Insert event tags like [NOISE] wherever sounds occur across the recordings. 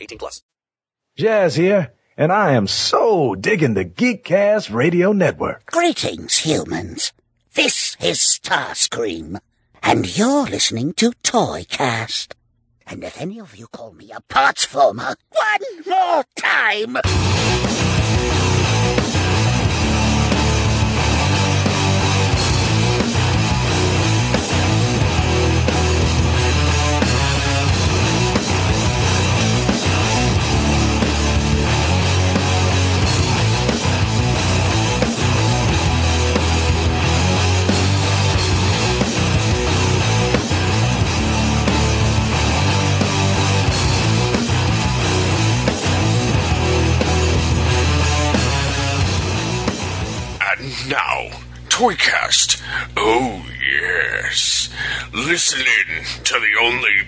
18 plus. Jazz here, and I am so digging the Geekcast Radio Network. Greetings, humans. This is Starscream, and you're listening to Toycast. And if any of you call me a parts former one more time... And now, Toycast. Oh, yes. Listen in to the only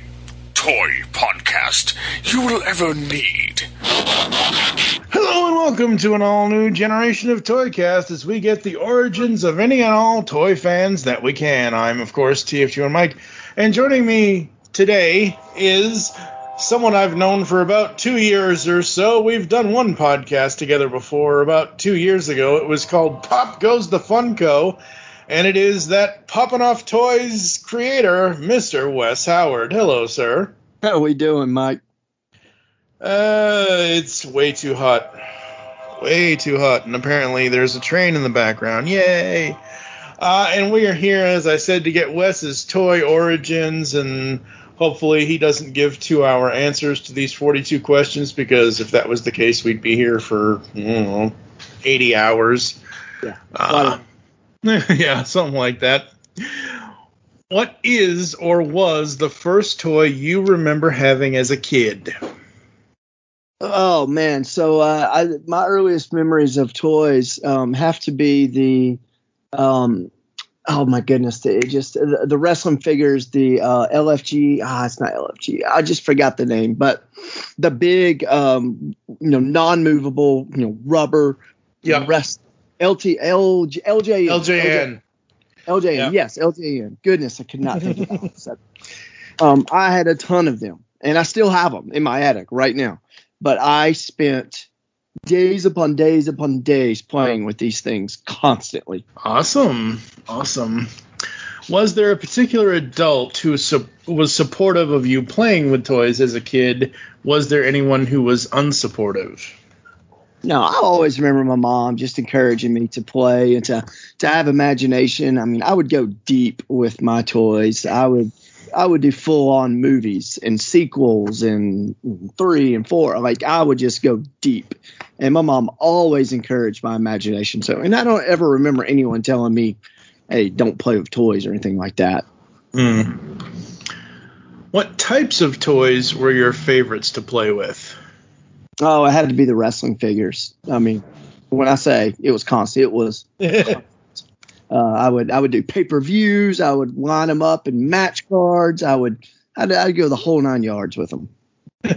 toy podcast you will ever need. Hello and welcome to an all new generation of Toycast as we get the origins of any and all toy fans that we can. I'm, of course, TFG and Mike, and joining me today is someone I've known for about two years or so. We've done one podcast together before, about two years ago. It was called Pop Goes the Funko, and it is that Poppin' Off Toys creator, Mr. Wes Howard. Hello, sir. How are we doing, Mike? Uh, it's way too hot. Way too hot. And apparently there's a train in the background. Yay! Uh, and we are here, as I said, to get Wes's toy origins and hopefully he doesn't give two hour answers to these 42 questions because if that was the case, we'd be here for, know, 80 hours. Yeah. Uh, [LAUGHS] yeah, something like that. What is or was the first toy you remember having as a kid? Oh man, so uh, I, my earliest memories of toys um, have to be the, um, oh my goodness, the, it just the, the wrestling figures, the uh, LFG. Ah, it's not LFG. I just forgot the name, but the big, um, you know, non-movable, you know, rubber. Yeah. Rest. LT LJ LJN. LJN. LJN. Yeah. Yes, LJN. Goodness, I could not think of that. [LAUGHS] Um, I had a ton of them, and I still have them in my attic right now. But I spent days upon days upon days playing with these things constantly. Awesome. Awesome. Was there a particular adult who su- was supportive of you playing with toys as a kid? Was there anyone who was unsupportive? No, I always remember my mom just encouraging me to play and to to have imagination. I mean, I would go deep with my toys. I would I would do full on movies and sequels and three and four. Like I would just go deep. And my mom always encouraged my imagination. So, and I don't ever remember anyone telling me, "Hey, don't play with toys" or anything like that. Hmm. What types of toys were your favorites to play with? Oh, it had to be the wrestling figures. I mean, when I say it was constant, it was. [LAUGHS] Uh, I would I would do pay per views. I would line them up in match cards. I would I'd, I'd go the whole nine yards with them. [LAUGHS]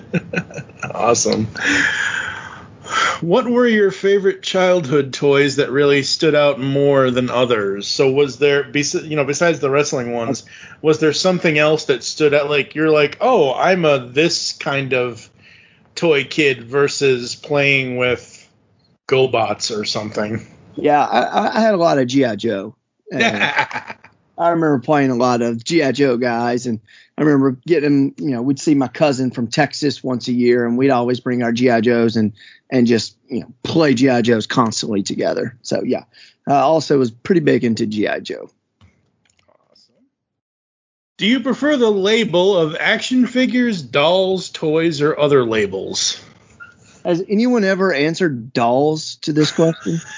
Awesome. What were your favorite childhood toys that really stood out more than others? So was there, you know, besides the wrestling ones, was there something else that stood out? Like you're like, oh, I'm a this kind of toy kid versus playing with GoBots or something. Yeah, I, I had a lot of GI Joe. [LAUGHS] I remember playing a lot of GI Joe guys, and I remember getting, you know, we'd see my cousin from Texas once a year, and we'd always bring our GI Joes and and just you know play GI Joes constantly together. So yeah, I also was pretty big into GI Joe. Awesome. Do you prefer the label of action figures, dolls, toys, or other labels? Has anyone ever answered dolls to this question? [LAUGHS]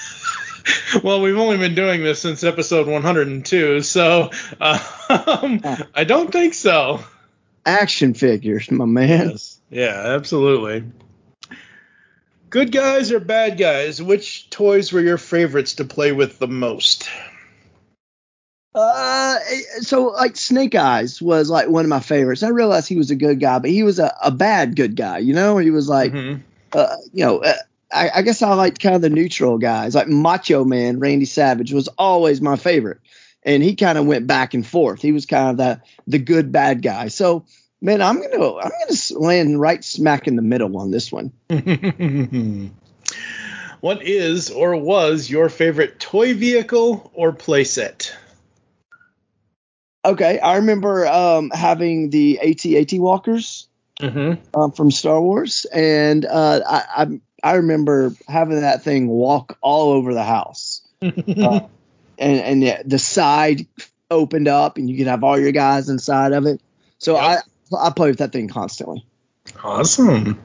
[LAUGHS] well, we've only been doing this since episode 102, so um, I don't think so. Action figures, my man. Yes. Yeah, absolutely. Good guys or bad guys? Which toys were your favorites to play with the most? Uh, so like Snake Eyes was like one of my favorites. I realized he was a good guy, but he was a, a bad good guy. You know, he was like, mm-hmm. uh, you know, uh, I, I, guess I liked kind of the neutral guys. Like Macho Man, Randy Savage was always my favorite, and he kind of went back and forth. He was kind of the the good bad guy. So man, I'm gonna I'm gonna land right smack in the middle on this one. [LAUGHS] what is or was your favorite toy vehicle or playset? Okay, I remember um, having the AT-AT walkers mm-hmm. um, from Star Wars, and uh, I, I, I remember having that thing walk all over the house, [LAUGHS] uh, and and the, the, side opened up, and you could have all your guys inside of it. So yep. I I play with that thing constantly. Awesome.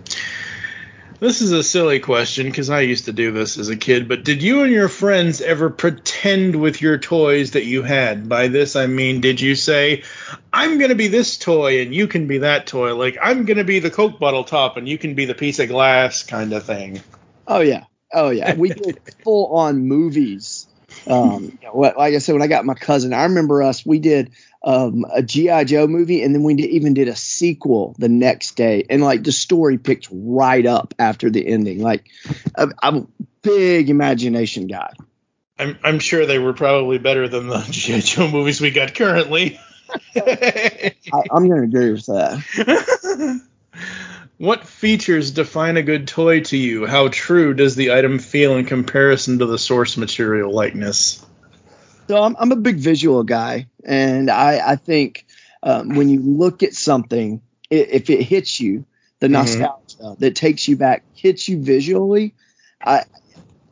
This is a silly question because I used to do this as a kid, but did you and your friends ever pretend with your toys that you had? By this I mean, did you say, I'm going to be this toy and you can be that toy? Like, I'm going to be the Coke bottle top and you can be the piece of glass kind of thing? Oh, yeah. Oh, yeah. We did [LAUGHS] full on movies. Um, like I said, when I got my cousin, I remember us, we did um, a GI Joe movie, and then we did, even did a sequel the next day, and like the story picked right up after the ending. Like, I'm, I'm a big imagination guy. I'm I'm sure they were probably better than the [LAUGHS] GI Joe movies we got currently. [LAUGHS] I, I'm going to agree with that. [LAUGHS] What features define a good toy to you? How true does the item feel in comparison to the source material likeness? So I'm, I'm a big visual guy, and I, I think um, when you look at something, it, if it hits you, the mm-hmm. nostalgia mm-hmm. that takes you back hits you visually, I,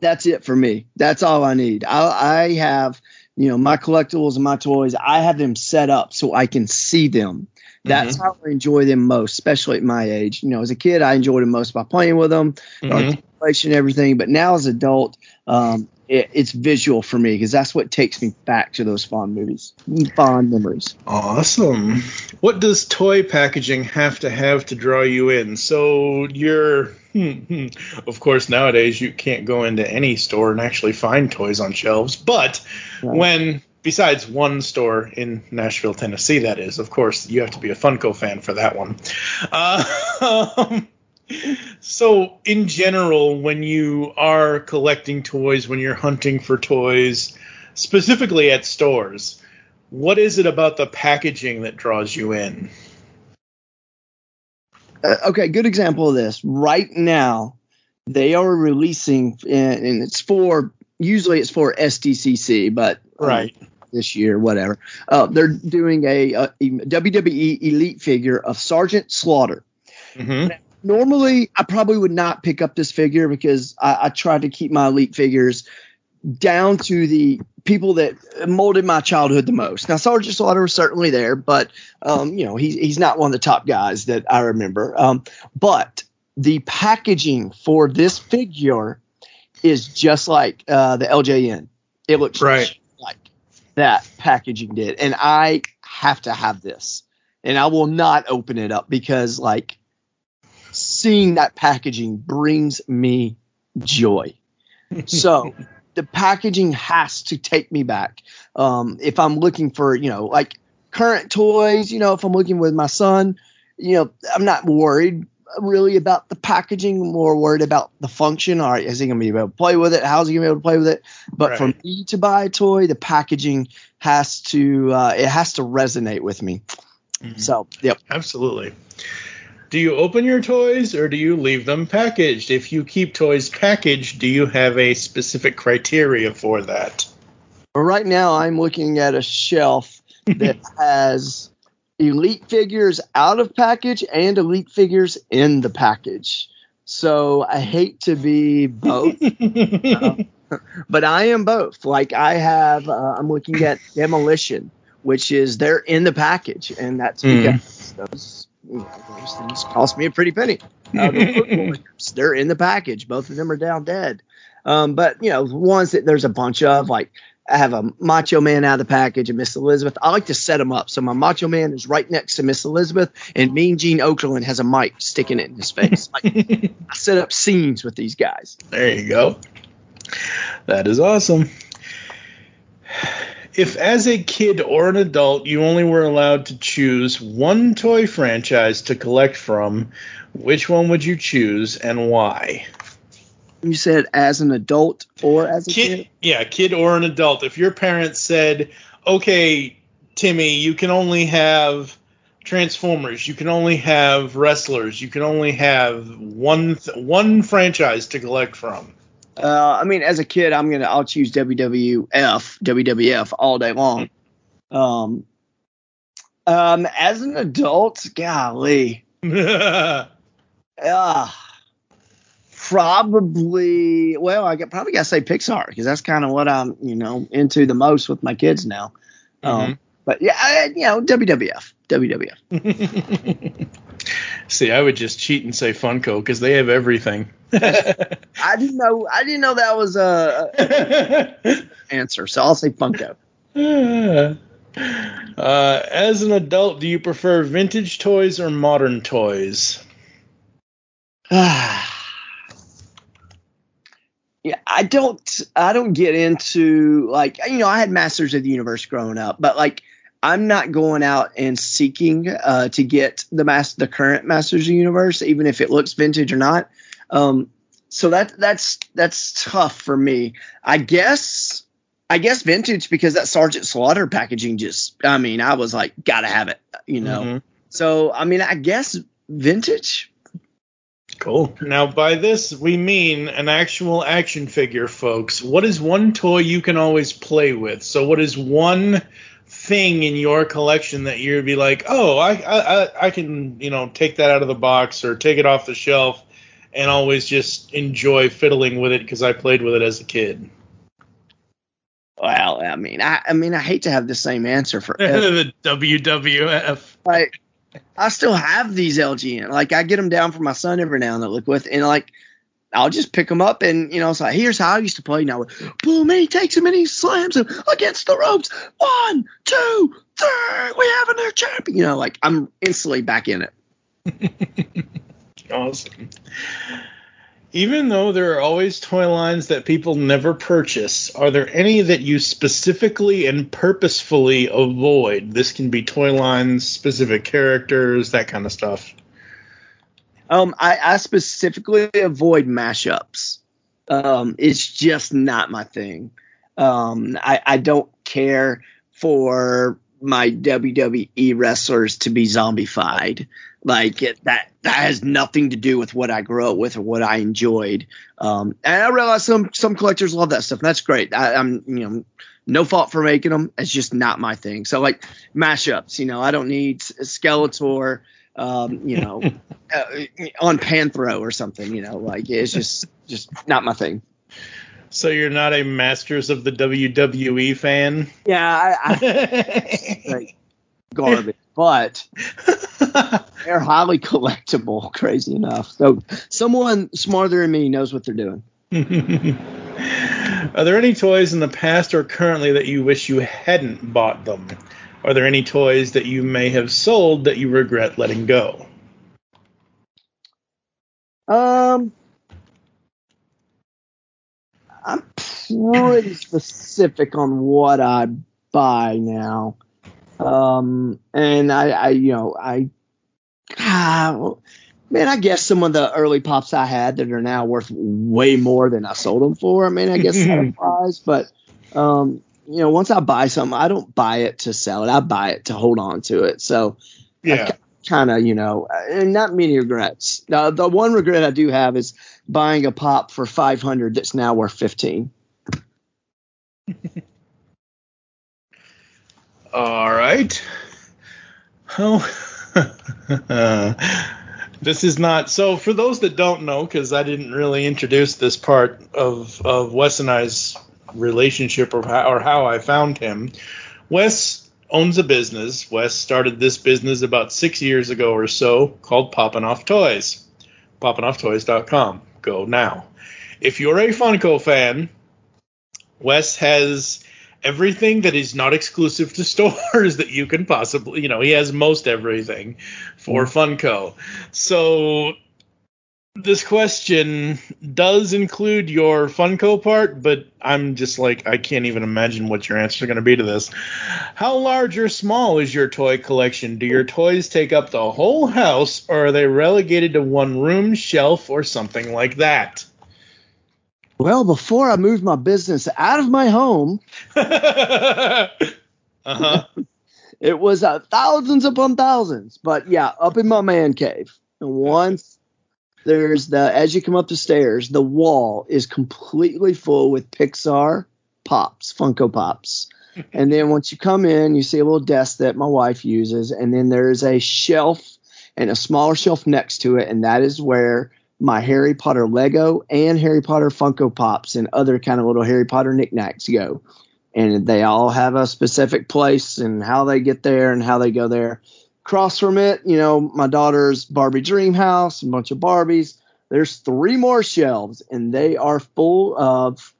that's it for me. That's all I need. I, I have, you know, my collectibles and my toys. I have them set up so I can see them. That's mm-hmm. how I enjoy them most, especially at my age. You know, as a kid, I enjoyed them most by playing with them, mm-hmm. articulation, everything. But now as an adult, um, it, it's visual for me because that's what takes me back to those fond movies, fond memories. Awesome. What does toy packaging have to have to draw you in? So you're, hmm, [LAUGHS] hmm, of course, nowadays you can't go into any store and actually find toys on shelves. But right. when besides one store in Nashville, Tennessee, that is, of course, you have to be a Funko fan for that one. Uh, [LAUGHS] so in general when you are collecting toys when you're hunting for toys specifically at stores what is it about the packaging that draws you in? Uh, okay good example of this. Right now they are releasing and, and it's for usually it's for SDCC but um, right. um, this year whatever. Uh, they're doing a, a, WWE elite figure of Sergeant Slaughter. Mm-hmm normally I probably would not pick up this figure because I, I try to keep my elite figures down to the people that molded my childhood the most. Now, Sergeant Slaughter was certainly there, but um, you know he's he's not one of the top guys that I remember. Um, but the packaging for this figure is just like uh, the LJN. It looks right. like that packaging did, and I have to have this, and I will not open it up because like seeing that packaging brings me joy. [LAUGHS] So the packaging has to take me back. Um, if I'm looking for, you know, like current toys, you know, if I'm looking with my son, you know, I'm not worried really about the packaging, I'm more worried about the function. All right, is he going to be able to play with it? How's he going to be able to play with it? But right. for me to buy a toy, the packaging has to, uh, it has to resonate with me. Mm-hmm. So, yep. Absolutely. Do you open your toys or do you leave them packaged? If you keep toys packaged, do you have a specific criteria for that? But right now, I'm looking at a shelf that [LAUGHS] has elite figures out of package and elite figures in the package. So I hate to be both, [LAUGHS] but I am both. Like I have, uh, I'm looking at Demolition, which is they're in the package, and that's Mm. because those, you know, those things cost me a pretty penny. [LAUGHS] Uh, the they're in the package. Both of them are down dead. Um, but you know, ones that there's a bunch of, like I have a Macho Man out of the package and Miss Elizabeth. I like to set them up. So my Macho Man is right next to Miss Elizabeth, and Mean Gene Okerlund has a mic sticking it in his face. Like, [LAUGHS] I set up scenes with these guys. There you go. That is awesome. If, as a kid or an adult, you only were allowed to choose one toy franchise to collect from, which one would you choose and why? You said as an adult or as a kid? Kid, yeah, kid or an adult. If your parents said, "Okay, Timmy, you can only have Transformers, you can only have wrestlers, you can only have one th- one franchise to collect from." Uh, I mean, as a kid, I'm gonna I'll choose WWF, WWF all day long. Um, um, as an adult, golly, [LAUGHS] uh, probably. Well, I probably gotta say Pixar because that's kind of what I'm, you know, into the most with my kids now. Um, but yeah, I, you know, WWF, WWF. [LAUGHS] See, I would just cheat and say Funko because they have everything. [LAUGHS] I didn't know. I didn't know that was a, a answer, so I'll say Funko. [LAUGHS] Uh, as an adult, do you prefer vintage toys or modern toys? [SIGHS] yeah, I don't I don't get into like you know I had Masters of the Universe growing up, but like I'm not going out and seeking uh, to get the mas- the current Masters of the Universe, even if it looks vintage or not. Um, so that that's that's tough for me. I guess I guess vintage because that Sergeant Slaughter packaging just I mean I was like gotta have it, you know. Mhm. So I mean I guess vintage. Cool. Now, by this, we mean an actual action figure, folks. What is one toy you can always play with? So, what is one thing in your collection that you'd be like, oh, I, I, I- I can, you know, take that out of the box or take it off the shelf and always just enjoy fiddling with it because I played with it as a kid? Well, I mean I I mean I hate to have the same answer for [LAUGHS] the WWF. like I still have these LJN. Like I get them down for my son every now and then. Look with and like I'll just pick them up and you know it's like here's how I used to play. Now boom, and he takes him and he slams him against the ropes. One, two, three. We have a new champion. You know, like I'm instantly back in it. [LAUGHS] Awesome. Even though there are always toy lines that people never purchase, are there any that you specifically and purposefully avoid? This can be toy lines, specific characters, that kind of stuff. Um, I, I specifically avoid mashups. Um, it's just not my thing. Um, I, I don't care for my WWE wrestlers to be zombified. Like it, that, that has nothing to do with what I grew up with or what I enjoyed. Um, and I realize some some collectors love that stuff. And that's great. I, I'm you know no fault for making them. It's just not my thing. So like mashups, you know, I don't need Skeletor, um, you know, uh, on Panthro or something. You know, like it's just just not my thing. So you're not a Masters of the WWE fan? Yeah, I, I [LAUGHS] like garbage, but [LAUGHS] they're highly collectible. Crazy enough. So someone smarter than me knows what they're doing. [LAUGHS] Are there any toys in the past or currently that you wish you hadn't bought them? Are there any toys that you may have sold that you regret letting go? Um, I'm pretty specific on what I buy now. Um, and I, I, you know, I, ah, man, I guess some of the early pops I had that are now worth way more than I sold them for. I mean, I guess that applies, [LAUGHS] but, um, you know, once I buy something, I don't buy it to sell it. I buy it to hold on to it. So, Yeah. kind of, you know, and not many regrets. Now, the one regret I do have is buying a pop for 500 that's now worth 15. [LAUGHS] All right. Oh. [LAUGHS] this is not so for those that don't know because i didn't really introduce this part of of wes and i's relationship or how, or how i found him. Wes owns a business. Wes started this business about six years ago or so called poppin' off toys. Poppinofftoys.com go now. If you're a funko fan wes has everything that is not exclusive to [LAUGHS] stores that you can possibly, you know, he has most everything for mm-hmm. Funko. So this question does include your Funko part, but I'm just like I can't even imagine what your answer is going to be to this. How large or small is your toy collection? Do your toys take up the whole house or are they relegated to one room, shelf or something like that? Well, before I moved my business out of my home, [LAUGHS] uh huh. [LAUGHS] it was uh, thousands upon thousands. But yeah, up in my man cave. And once there's the, as you come up the stairs, the wall is completely full with Pixar pops, Funko Pops. [LAUGHS] and then once you come in, you see a little desk that my wife uses, and then there's a shelf and a smaller shelf next to it, and that is where my Harry Potter Lego and Harry Potter Funko Pops and other kind of little Harry Potter knickknacks go. And they all have a specific place and how they get there and how they go there. Across from it, you know, my daughter's Barbie Dream House, a bunch of Barbies. There's three more shelves, and they are full of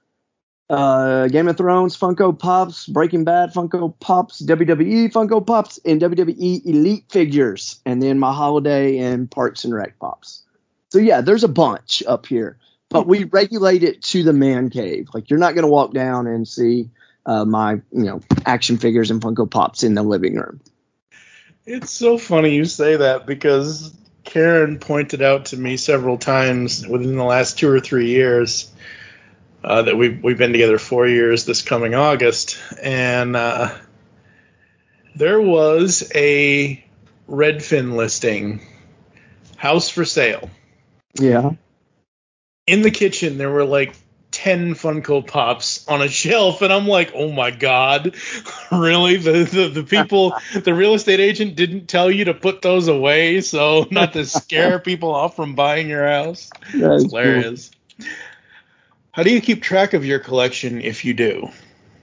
uh, Game of Thrones Funko Pops, Breaking Bad Funko Pops, WWE Funko Pops, and WWE Elite figures, and then my Holiday and Parks and Rec Pops. So yeah, there's a bunch up here, but we regulate it to the man cave. Like you're not going to walk down and see uh, my you know action figures and Funko Pops in the living room. It's so funny you say that because Karen pointed out to me several times within the last two or three years uh, that we've we've been together four years this coming August, and uh, there was a Redfin listing, house for sale. Yeah. In the kitchen, there were like 10 Funko Pops on a shelf, and I'm like, oh my God, [LAUGHS] really? The, the, the people, the real estate agent didn't tell you to put those away, so [LAUGHS] not to scare people off from buying your house? That's hilarious. Cool. How do you keep track of your collection if you do?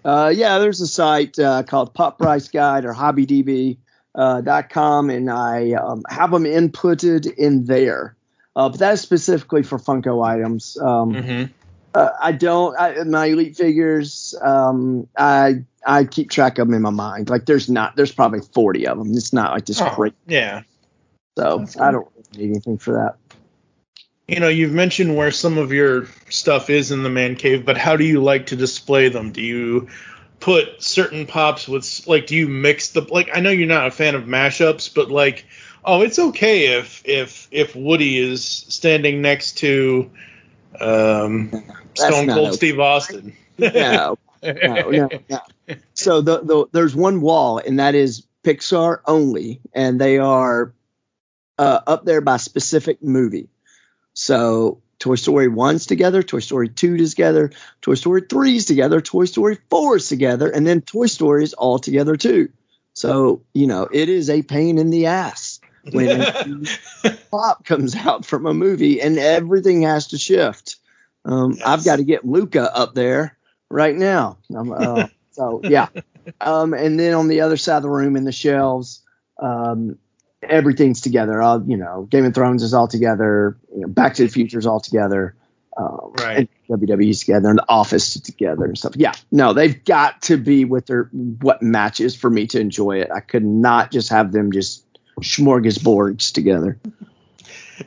Uh, yeah, there's a site uh, called Pop Price Guide or HobbyDB.com, uh, and I um, have them inputted in there. Uh, but that is specifically for Funko items. Um, mm-hmm. Uh, I don't. I, my elite figures. Um, I I keep track of them in my mind. Like there's not. There's probably 40 of them. It's not like this oh, great. Yeah. So I don't need anything for that. You know, you've mentioned where some of your stuff is in the man cave, but how do you like to display them? Do you put certain pops with like? Do you mix the like? I know you're not a fan of mashups, but like oh, it's okay if if if Woody is standing next to um, Stone Cold okay. Steve Austin. no, no, no, no. So the, the there's one wall, and that is Pixar only, and they are uh, up there by specific movie. So Toy Story 1's together, Toy Story 2 is together, Toy Story 3's together, Toy Story 4's together, and then Toy Story is all together too. So, you know, it is a pain in the ass when [LAUGHS] pop comes out from a movie and everything has to shift. Um, yes. I've got to get Luca up there right now. Uh, [LAUGHS] so yeah, um, and then on the other side of the room in the shelves, um, everything's together. All you know, Game of Thrones is all together. You know, Back to the Future is all together. Um, right. WWE's together and the Office together and stuff. Yeah, no, they've got to be with their what matches for me to enjoy it. I could not just have them just smorgasbords together.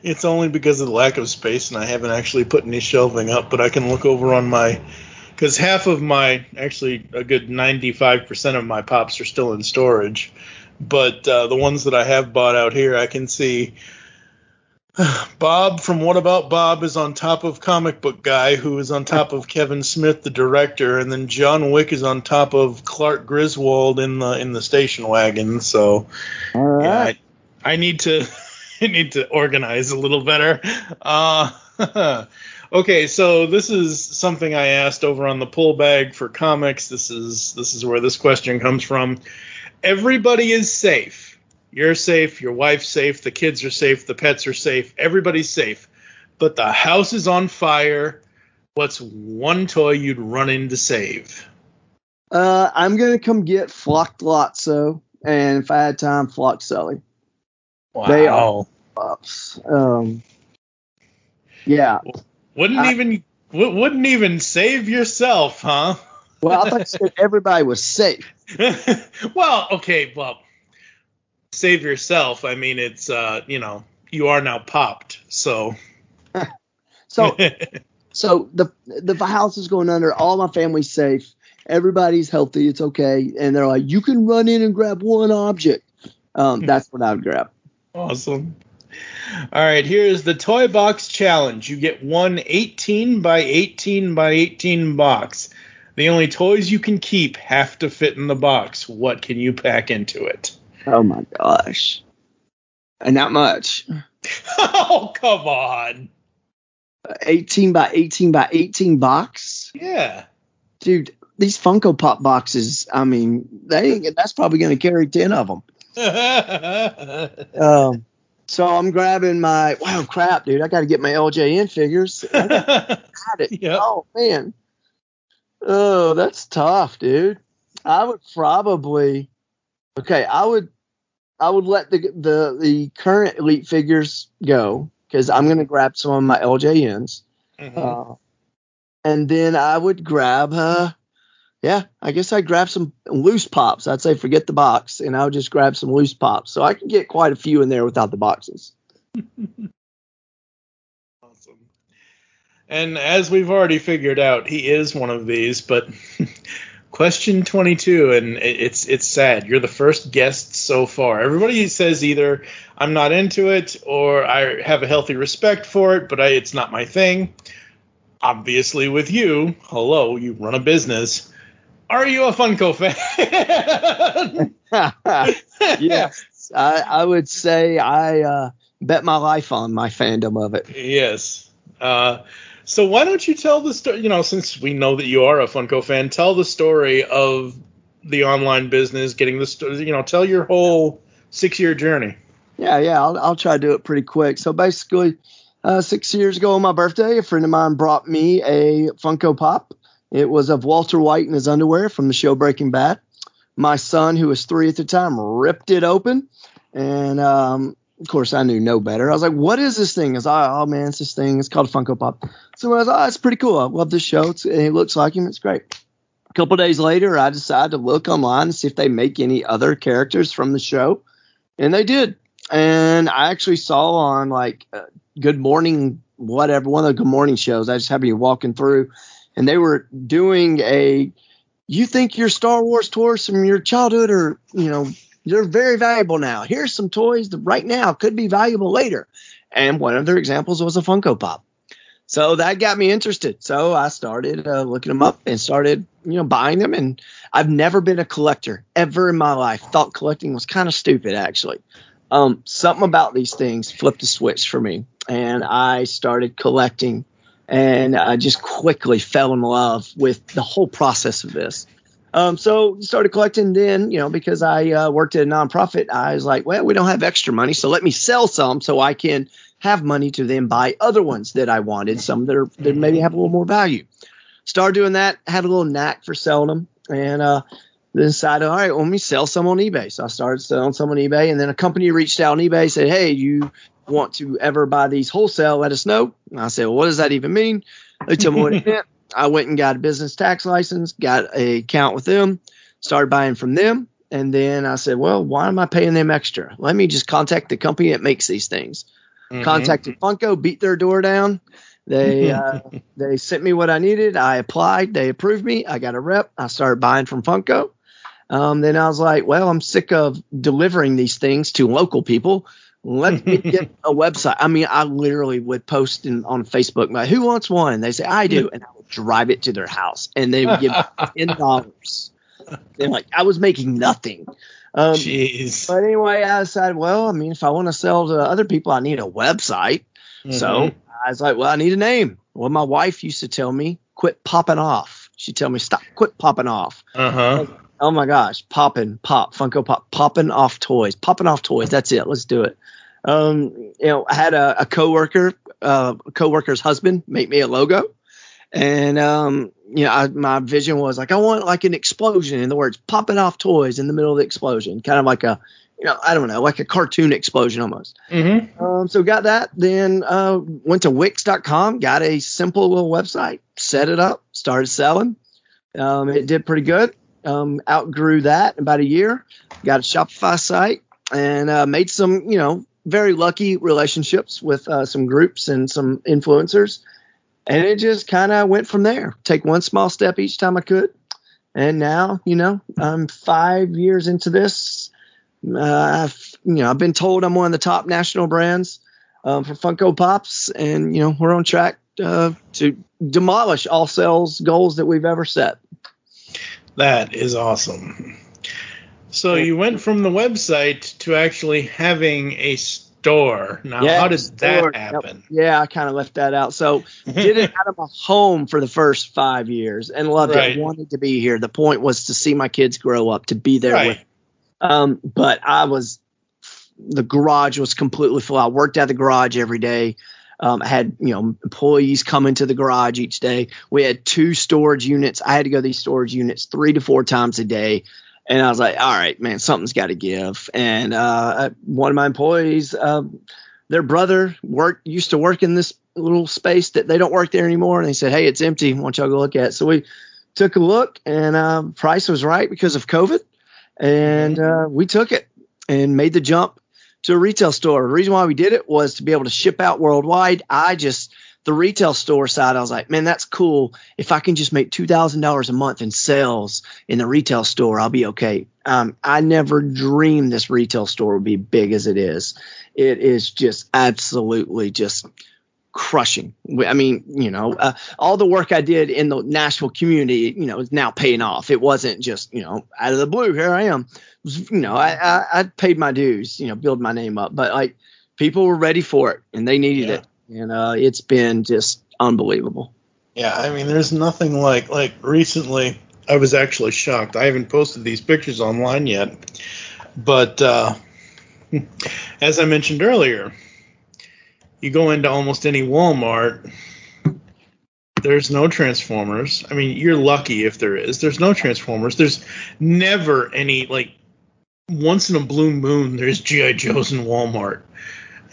It's only because of the lack of space, and I haven't actually put any shelving up. But I can look over on my, because half of my, actually a good ninety-five percent of my pops are still in storage. But uh, the ones that I have bought out here, I can see [SIGHS] Bob from What About Bob is on top of Comic Book Guy, who is on top of Kevin Smith, the director, and then John Wick is on top of Clark Griswold in the in the station wagon. So, right. yeah, I need to [LAUGHS] I need to organize a little better. Uh, [LAUGHS] okay, so this is something I asked over on the pull bag for comics. This is this is where this question comes from. everybody is safe. You're safe, your wife's safe, the kids are safe, the pets are safe, everybody's safe. But the house is on fire. What's one toy you'd run in to save? Uh, I'm gonna come get Flock Lotso, and if I had time, Flock Sully. Wow. They are ups. Um, yeah. Wouldn't I- even w- wouldn't even save yourself, huh? Well, I thought everybody was safe. [LAUGHS] well, okay, well, save yourself. I mean, it's uh, you know, you are now popped, so. [LAUGHS] So, [LAUGHS] so the the house is going under. All my family's safe. Everybody's healthy. It's okay. And they're like, you can run in and grab one object. Um, that's what I would grab. Awesome. All right, here's the toy box challenge. You get one 18 by 18 by 18 box. The only toys you can keep have to fit in the box. What can you pack into it? Oh my gosh. And not much. [LAUGHS] oh, come on. 18 by 18 by 18 box. Yeah. Dude, these Funko Pop boxes, I mean, they ain't, that's probably going to carry 10 of them. [LAUGHS] Um, so I'm grabbing my, wow, crap, dude. I got to get my LJN figures. I got [LAUGHS] it. Yep. Oh, man. Oh, that's tough, dude. I would probably, okay, I would, I would let the the the current elite figures go because I'm gonna grab some of my LJNs. Mhm. Uh, and then I would grab, uh, yeah, I guess I'd grab some loose pops. I'd say forget the box, and I would just grab some loose pops. So I can get quite a few in there without the boxes. [LAUGHS] Awesome. And as we've already figured out, he is one of these. But [LAUGHS] question 22, and it's it's sad. You're the first guest so far. Everybody says either I'm not into it or I have a healthy respect for it, but I, it's not my thing. Obviously, with you, hello, you run a business. Are you a Funko fan? [LAUGHS] yes, I, I would say I uh, bet my life on my fandom of it. Yes. Uh, so why don't you tell the story? You know, since we know that you are a Funko fan, tell the story of the online business, getting the story. you know, tell your whole six year journey. Yeah, yeah, I'll, I'll try to do it pretty quick. So basically, uh, six years ago on my birthday, a friend of mine brought me a Funko Pop. It was of Walter White in his underwear from the show Breaking Bad. My son, who was three at the time, ripped it open, and um, of course, I knew no better. I was like, "What is this thing?" I was like, "Oh man, it's this thing. It's called Funko Pop." So I was "Oh, it's pretty cool. I love this show. It's, it looks like him. It's great." A couple days later, I decided to look online and see if they make any other characters from the show, and they did. And I actually saw on like uh, Good Morning, whatever, one of the Good Morning shows. I just happened to be walking through, and they were doing a. You think your Star Wars toys from your childhood are, you know, they're very valuable now. Here's some toys that right now could be valuable later. And one of their examples was a Funko Pop. So that got me interested. So I started uh, looking them up and started, you know, buying them. And I've never been a collector ever in my life. Thought collecting was kind of stupid, actually. Um, something about these things flipped a switch for me, and I started collecting. And I just quickly fell in love with the whole process of this. Um, so started collecting then, you know, because I uh, worked at a nonprofit. I was like, well, we don't have extra money, so let me sell some so I can have money to then buy other ones that I wanted, some that are that maybe have a little more value. Started doing that, had a little knack for selling them, and uh, then decided, all right, well, let me sell some on eBay. So I started selling some on eBay, and then a company reached out on eBay, said, hey, you want to ever buy these wholesale? Let us know. And I said, well, what does that even mean? They told me what it meant. I went and got a business tax license, got a account with them, started buying from them. And then I said, well, why am I paying them extra? Let me just contact the company that makes these things. Mhm. Contacted Funko, beat their door down. They [LAUGHS] uh, they sent me what I needed. I applied. They approved me. I got a rep. I started buying from Funko. Um, then I was like, well, I'm sick of delivering these things to local people. Let me [LAUGHS] get a website. I mean, I literally would post in, on Facebook, like, who wants one? And they say, I do. And I drive it to their house and they would give me [LAUGHS] $10. And like, I was making nothing. Um, Jeez. but anyway, I decided, well, I mean, if I want to sell to other people, I need a website. So Mhm. I was like, well, I need a name. Well, my wife used to tell me, quit popping off. She'd tell me, stop, quit popping off. Uh huh. Oh my gosh, popping, pop, Funko Pop, popping off toys, popping off toys. That's it. Let's do it. Um, you know, I had a, a coworker, uh, coworker's husband make me a logo, and um, you know, I, my vision was like I want like an explosion in the words popping off toys in the middle of the explosion, kind of like a, you know, I don't know, like a cartoon explosion almost. Mm-hmm. Um, so got that. Then uh, went to Wix.com, got a simple little website, set it up, started selling. Um, it did pretty good. Um, outgrew that in about a year. Got a Shopify site and uh, made some, you know, very lucky relationships with uh, some groups and some influencers. And it just kind of went from there. Take one small step each time I could. And now, you know, I'm five years into this. Uh, I've, you know, I've been told I'm one of the top national brands um, for Funko Pops, and you know, we're on track uh, to demolish all sales goals that we've ever set. That is awesome. So you went from the website to actually having a store. Now, Yeah, how did that store. Yep. happen? Yeah, I kind of left that out. So [LAUGHS] did it out of my home for the first five years and loved Right. it. Wanted to be here. The point was to see my kids grow up, to be there Right. with. Um, but I was the garage was completely full. I worked at the garage every day. Um, I had you know employees come into the garage each day. We had two storage units. I had to go to these storage units three to four times a day. And I was like, all right, man, something's got to give. And uh, one of my employees, uh, their brother worked used to work in this little space that they don't work there anymore. And they said, hey, it's empty. Why don't y'all go look at it? So we took a look, and uh, price was right because of COVID, and uh, we took it and made the jump to a retail store. The reason why we did it was to be able to ship out worldwide. I just the retail store side, I was like, man, that's cool. If I can just make two thousand dollars a month in sales in the retail store, I'll be okay. Um, I never dreamed this retail store would be big as it is. It is just absolutely just crushing. I mean, you know, uh, all the work I did in the Nashville community, you know, is now paying off. It wasn't just, you know, out of the blue, here I am. Was, you know, I, I, I paid my dues, you know, build my name up, but like people were ready for it and they needed it. And uh, it's been just unbelievable. Yeah, I mean, there's nothing like like recently. I was actually shocked. I haven't posted these pictures online yet, but uh, [LAUGHS] as I mentioned earlier, you go into almost any Walmart. There's no Transformers. I mean, you're lucky if there is. There's no Transformers. There's never any like once in a blue moon. There's GI Joes in Walmart.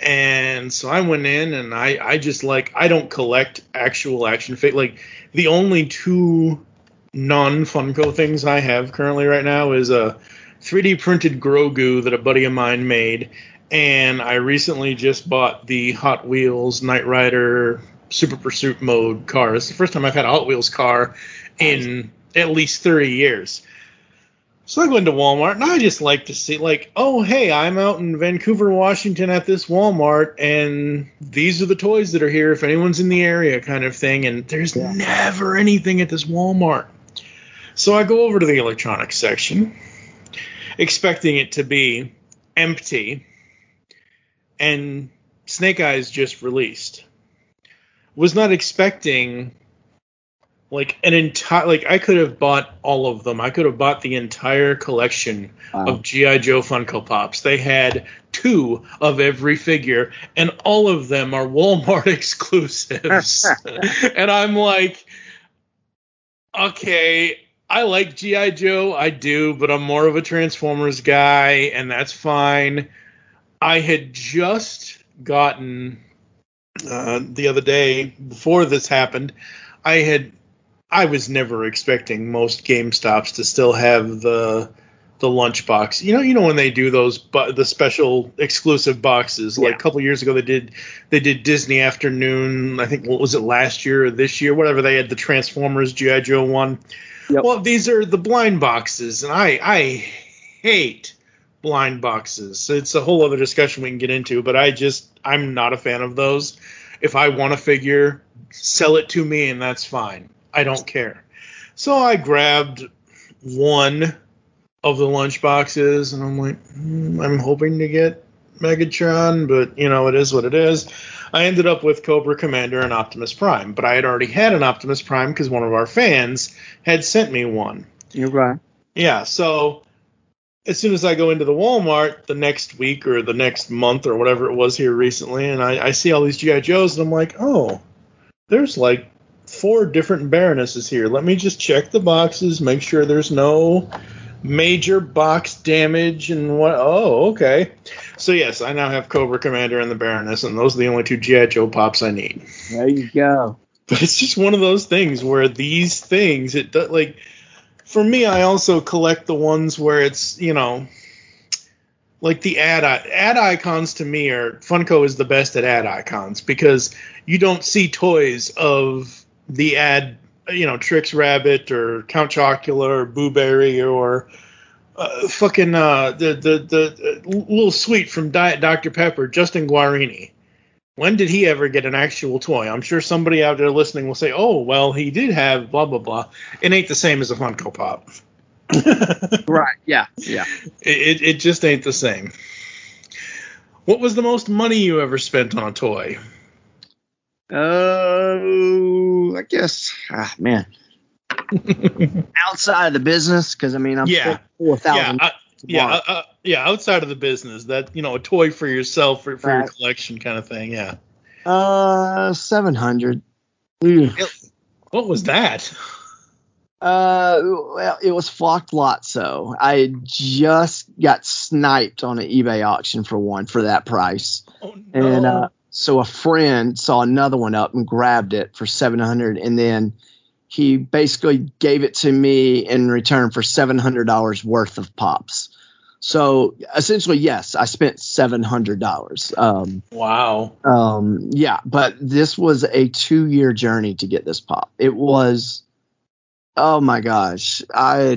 And so I went in and I, I just like I don't collect actual action figures. Like the only two non Funko things I have currently right now is a 3D printed Grogu that a buddy of mine made, and I recently just bought the Hot Wheels Knight Rider Super Pursuit mode car. It's the first time I've had a Hot Wheels car in at least 30 years. So I go into Walmart and I just like to see, like, oh, hey, I'm out in Vancouver, Washington at this Walmart, and these are the toys that are here if anyone's in the area, kind of thing. And there's never anything at this Walmart. So I go over to the electronics section, expecting it to be empty, and Snake Eyes just released. Was not expecting like an entire like I could have bought all of them. I could have bought the entire collection of GI Joe Funko Pops. They had two of every figure and all of them are Walmart [LAUGHS] exclusives. [LAUGHS] and I'm like okay, I like GI Joe, I do, but I'm more of a Transformers guy and that's fine. I had just gotten uh, the other day before this happened, I had I was never expecting most GameStops to still have the the lunchbox. You know, you know when they do those bu- the special exclusive boxes. Like a couple years ago, they did they did Disney Afternoon. I think what was it last year or this year, whatever. They had the Transformers GI Joe one. Well, these are the blind boxes, and I I hate blind boxes. It's a whole other discussion we can get into, but I just I'm not a fan of those. If I want a figure, sell it to me, and that's fine. I don't care. So I grabbed one of the lunch boxes, and I'm like, hmm, I'm hoping to get Megatron, but you know, it is what it is. I ended up with Cobra Commander and Optimus Prime, but I had already had an Optimus Prime because one of our fans had sent me one. You're right. Yeah, so as soon as I go into the Walmart the next week or the next month or whatever it was here recently, and I, I see all these GI Joes, and I'm like, oh, there's like four different Baronesses here. Let me just check the boxes, make sure there's no major box damage and what. Oh, okay. So yes, I now have Cobra Commander and the Baroness, and those are the only two GI Joe pops I need. There you go. But [LAUGHS] it's just one of those things where these things, it does like for me, I also collect the ones where it's you know, like the ad ad icons. To me, are Funko is the best at ad icons because you don't see toys of the ad, you know, Trix Rabbit or Count Chocula or Boo Berry or uh, fucking uh, the the the uh, little sweet from Diet Dr Pepper, Justin Guarini. When did he ever get an actual toy? I'm sure somebody out there listening will say, "Oh, well, he did have blah blah blah." It ain't the same as a Funko Pop. [LAUGHS] right? Yeah. Yeah. It it just ain't the same. What was the most money you ever spent on a toy? Uh, I guess, ah, man. [LAUGHS] Outside of the business, because I mean, I'm Yeah. four thousand. Yeah, uh, yeah, uh, uh, yeah. Outside of the business, that you know, a toy for yourself for, for your collection kind of thing. Yeah. Uh, seven hundred. What was that? Uh, well, it was flocked lot. So I just got sniped on an eBay auction for one for that price, and uh, so a friend saw another one up and grabbed it for seven hundred, and then he basically gave it to me in return for seven hundred dollars worth of pops. So essentially, yes, I spent seven hundred dollars. Um, Wow. um, yeah, but this was a two year journey to get this pop. It was, oh my gosh, I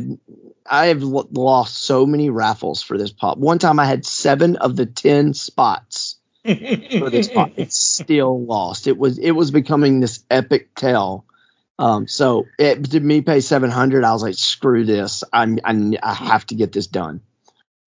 I have lost so many raffles for this pop. One time I had seven of the ten spots for this [LAUGHS] pop. It's still lost. It was it was becoming this epic tale. Um, so it did me pay seven hundred. I was like, screw this. I'm I, I have to get this done.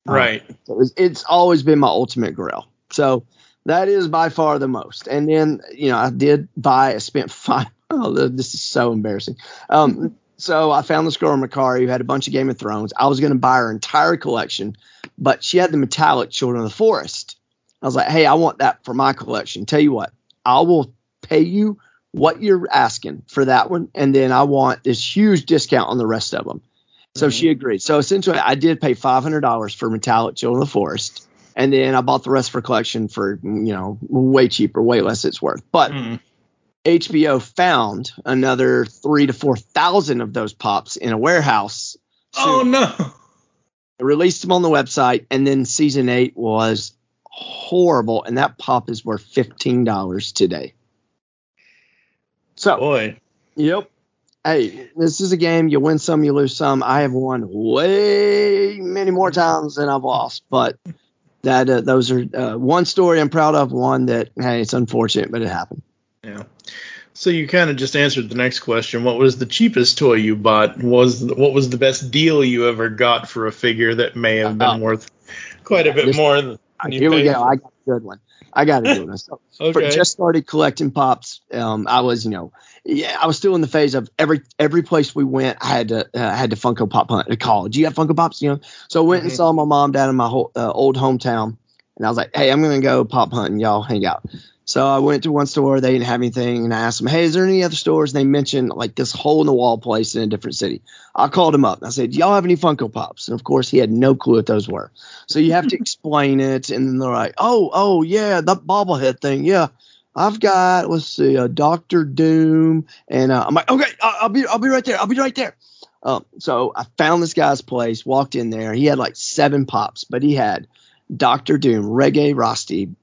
Um, Right. so it was, it's always been my ultimate grail. So that is by far the most. And then, you know, I did buy, I spent [LAUGHS] five, oh, this is so embarrassing. Um, so I found this girl in Mercari who had a bunch of Game of Thrones. I was going to buy her entire collection, but she had the metallic Children of the Forest. I was like, hey, I want that for my collection. Tell you what, I will pay you what you're asking for that one. And then I want this huge discount on the rest of them. So mm-hmm. she agreed. So essentially, I did pay five hundred dollars for metallic Children of the Forest, and then I bought the rest for collection for you know way cheaper, way less it's worth. But mm-hmm. HBO found another three to four thousand of those pops in a warehouse. Oh no. Released them on the website, and then season eight was horrible, and that pop is worth fifteen dollars today. So, boy, yep. Hey, this is a game. You win some, you lose some. I have won way many more times than I've lost, but that uh, those are uh, one story I'm proud of. One that hey, it's unfortunate, but it happened. Yeah. So you kind of just answered the next question. What was the cheapest toy you bought? Was what was the best deal you ever got for a figure that may have been worth quite a bit this- more Here we go. I got a good one. I got a good one. So, [LAUGHS] for- just started collecting pops. Um, I was, you know, yeah, I was still in the phase of every every place we went, I had to uh, had to Funko Pop hunt at college. You have Funko Pops, you know. So I went and Mhm. saw my mom down in my whole, uh, old hometown, and I was like, hey, I'm gonna go pop hunting. Y'all hang out. So I went to one store. They didn't have anything, and I asked them, hey, is there any other stores? And they mentioned like this hole in the wall place in a different city. I called him up. and I said, Do y'all have any Funko Pops? And of course, he had no clue what those were. So you have to [LAUGHS] explain it, and then they're like, "Oh, oh, yeah, that bobblehead thing, yeah, I've got let's see, uh, Doctor Doom," and uh, I'm like, "Okay, I'll, I'll be, I'll be right there, I'll be right there." Um, so I found this guy's place, walked in there. He had like seven pops, but he had Doctor Doom, Reggae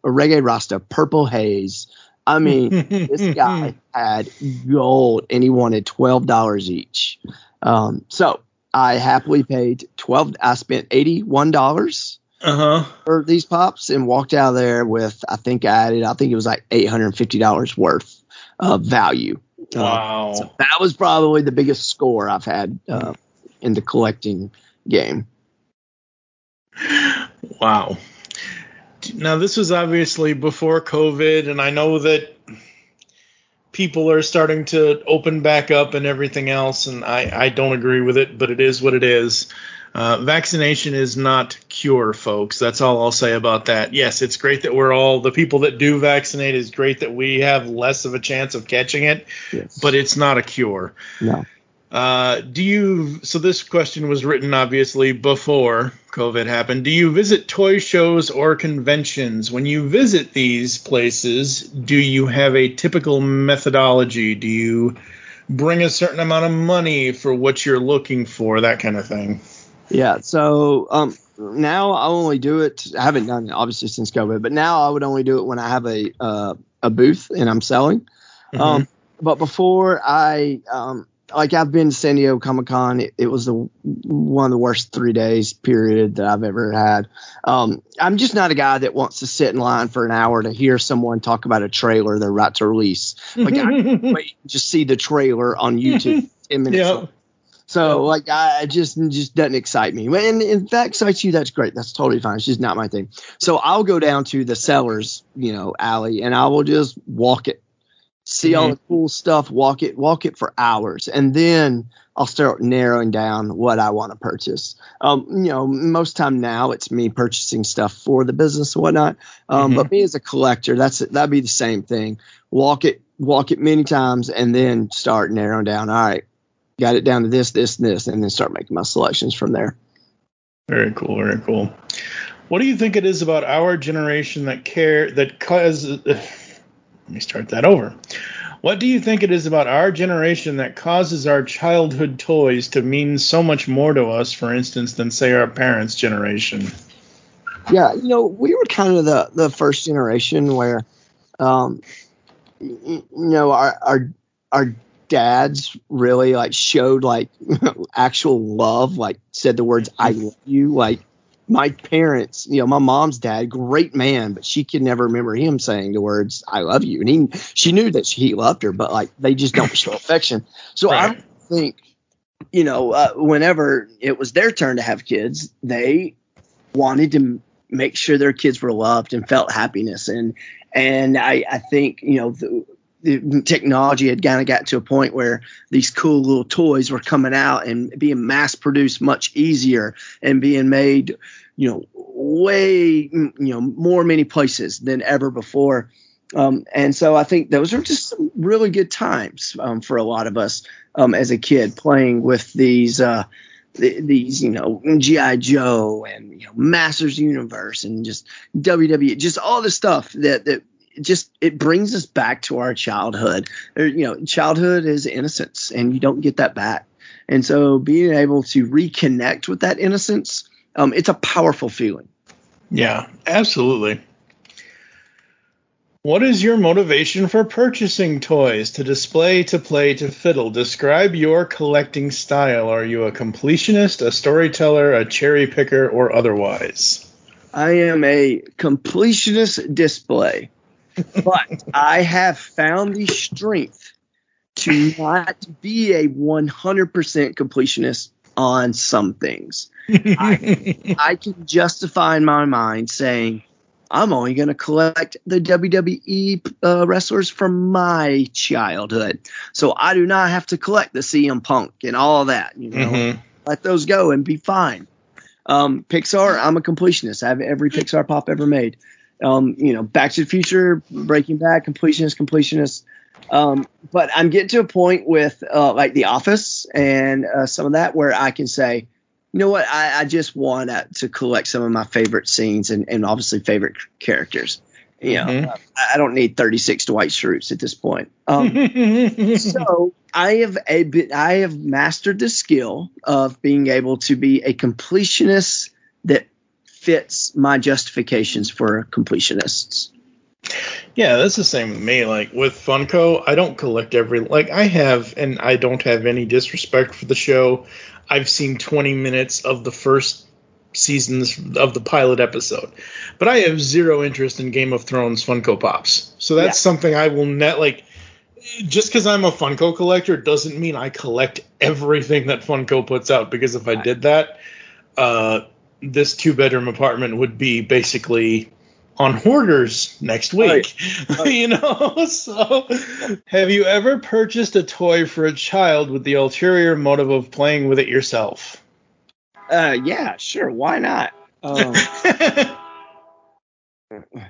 or Reggae Rasta, Purple Haze. I mean, [LAUGHS] this guy had gold, and he wanted twelve dollars each. Um, so I happily paid twelve. I spent eighty one dollars Uh huh. for these pops and walked out of there with I think I added I think it was like eight hundred and fifty dollars worth of value. Uh, Wow. so that was probably the biggest score I've had uh, in the collecting game. Wow. Now this was obviously before COVID, and I know that people are starting to open back up and everything else, and I, I don't agree with it, but it is what it is. Uh, vaccination is not cure, folks. That's all I'll say about that. Yes, it's great that we're all the people that do vaccinate. Is great that we have less of a chance of catching it, Yes. but it's not a cure. No. Uh, do you? So this question was written obviously before COVID happened. Do you visit toy shows or conventions? When you visit these places, do you have a typical methodology? Do you bring a certain amount of money for what you're looking for? That kind of thing. Yeah. So um, now I only do it. I haven't done it obviously since COVID, but now I would only do it when I have a uh, a booth and I'm selling. Um, but before I um, like I've been to San Diego Comic Con. It, it was the one of the worst three days period that I've ever had. Um, I'm just not a guy that wants to sit in line for an hour to hear someone talk about a trailer they're about to release. Like I just [LAUGHS] see the trailer on YouTube ten minutes. Yep. So like I just just doesn't excite me. And if that excites you, that's great. That's totally fine. It's just not my thing. So I'll go down to the sellers, you know, alley, and I will just walk it, see all the cool stuff, walk it, walk it for hours, and then I'll start narrowing down what I want to purchase. Um, you know, most time now it's me purchasing stuff for the business and whatnot. Um, but me as a collector, that's that'd be the same thing. Walk it, walk it many times, and then start narrowing down. All right, got it down to this, this, and this, and then start making my selections from there. Very cool. Very cool. What do you think it is about our generation that care that cause? Let me start that over. What do you think it is about our generation that causes our childhood toys to mean so much more to us, for instance, than say our parents' generation? Yeah, you know, we were kind of the the first generation where, um, you know, our our our dads really like showed like [LAUGHS] actual love, like said the words "I love you." Like my parents, you know, my mom's dad, great man, but she could never remember him saying the words "I love you," and he she knew that he loved her, but like they just don't show affection. So I don't think, you know, uh, whenever it was their turn to have kids, they wanted to m- make sure their kids were loved and felt happiness. And and I, I think you know the technology had kind of got to a point where these cool little toys were coming out and being mass produced much easier and being made you know way you know more many places than ever before. Um, and so I think those are just some really good times um, for a lot of us um, as a kid playing with these uh, th- these you know GI Joe and you know Masters Universe and just WWE, just all the stuff that that just it brings us back to our childhood. Or, you know, childhood is innocence, and you don't get that back. And so being able to reconnect with that innocence, um, it's a powerful feeling. Yeah, absolutely. What is your motivation for purchasing toys? To display, to play, to fiddle. Describe your collecting style. Are you a completionist, a storyteller, a cherry picker, or otherwise? I am a completionist display, but I have found the strength to not be a 100% completionist on some things. I, [LAUGHS] I can justify in my mind saying, I'm only going to collect the WWE uh, wrestlers from my childhood. So I do not have to collect the CM Punk and all that. You know, Mhm. let those go and be fine. Um, Pixar, I'm a completionist. I have every Pixar pop ever made. Um, you know, Back to the Future, Breaking Bad, completionist, completionist. Um, but I'm getting to a point with uh, like The Office and uh, some of that where I can say, you know what, I, I just want uh, to collect some of my favorite scenes and, and obviously favorite characters. You know, Mhm. I, I don't need 36 Dwight Schrutes at this point. Um, [LAUGHS] so I have a bit, I have mastered the skill of being able to be a completionist fits my justifications for completionists. Yeah, that's the same with me. Like with Funko, I don't collect every like I have, and I don't have any disrespect for the show. I've seen 20 minutes of the first seasons of the pilot episode, but I have zero interest in Game of Thrones Funko Pops. So that's Yeah. something I will net like. Just because I'm a Funko collector doesn't mean I collect everything that Funko puts out. Because if I did that, uh, this two bedroom apartment would be basically on Hoarders next week. [LAUGHS] you know, [LAUGHS] so have you ever purchased a toy for a child with the ulterior motive of playing with it yourself? Uh, yeah, sure. Why not? Um, [LAUGHS]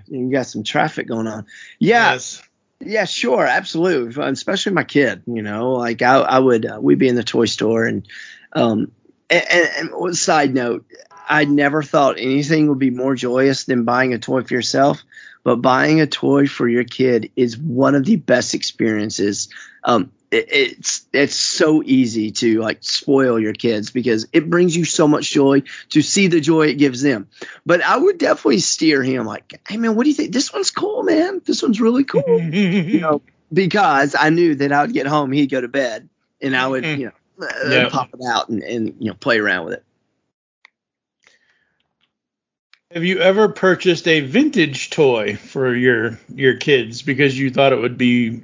you got some traffic going on. Yeah. Yes. Yeah, sure, absolutely. Especially my kid, you know, like I, I would, uh, we'd be in the toy store and, um, and, and, and side note, I never thought anything would be more joyous than buying a toy for yourself, but buying a toy for your kid is one of the best experiences. Um, it, it's it's so easy to like spoil your kids because it brings you so much joy to see the joy it gives them. But I would definitely steer him like, hey man, what do you think? This one's cool, man. This one's really cool. [LAUGHS] you know, because I knew that I would get home, he'd go to bed, and I would you know [LAUGHS] Yep. pop it out and, and you know play around with it. Have you ever purchased a vintage toy for your your kids because you thought it would be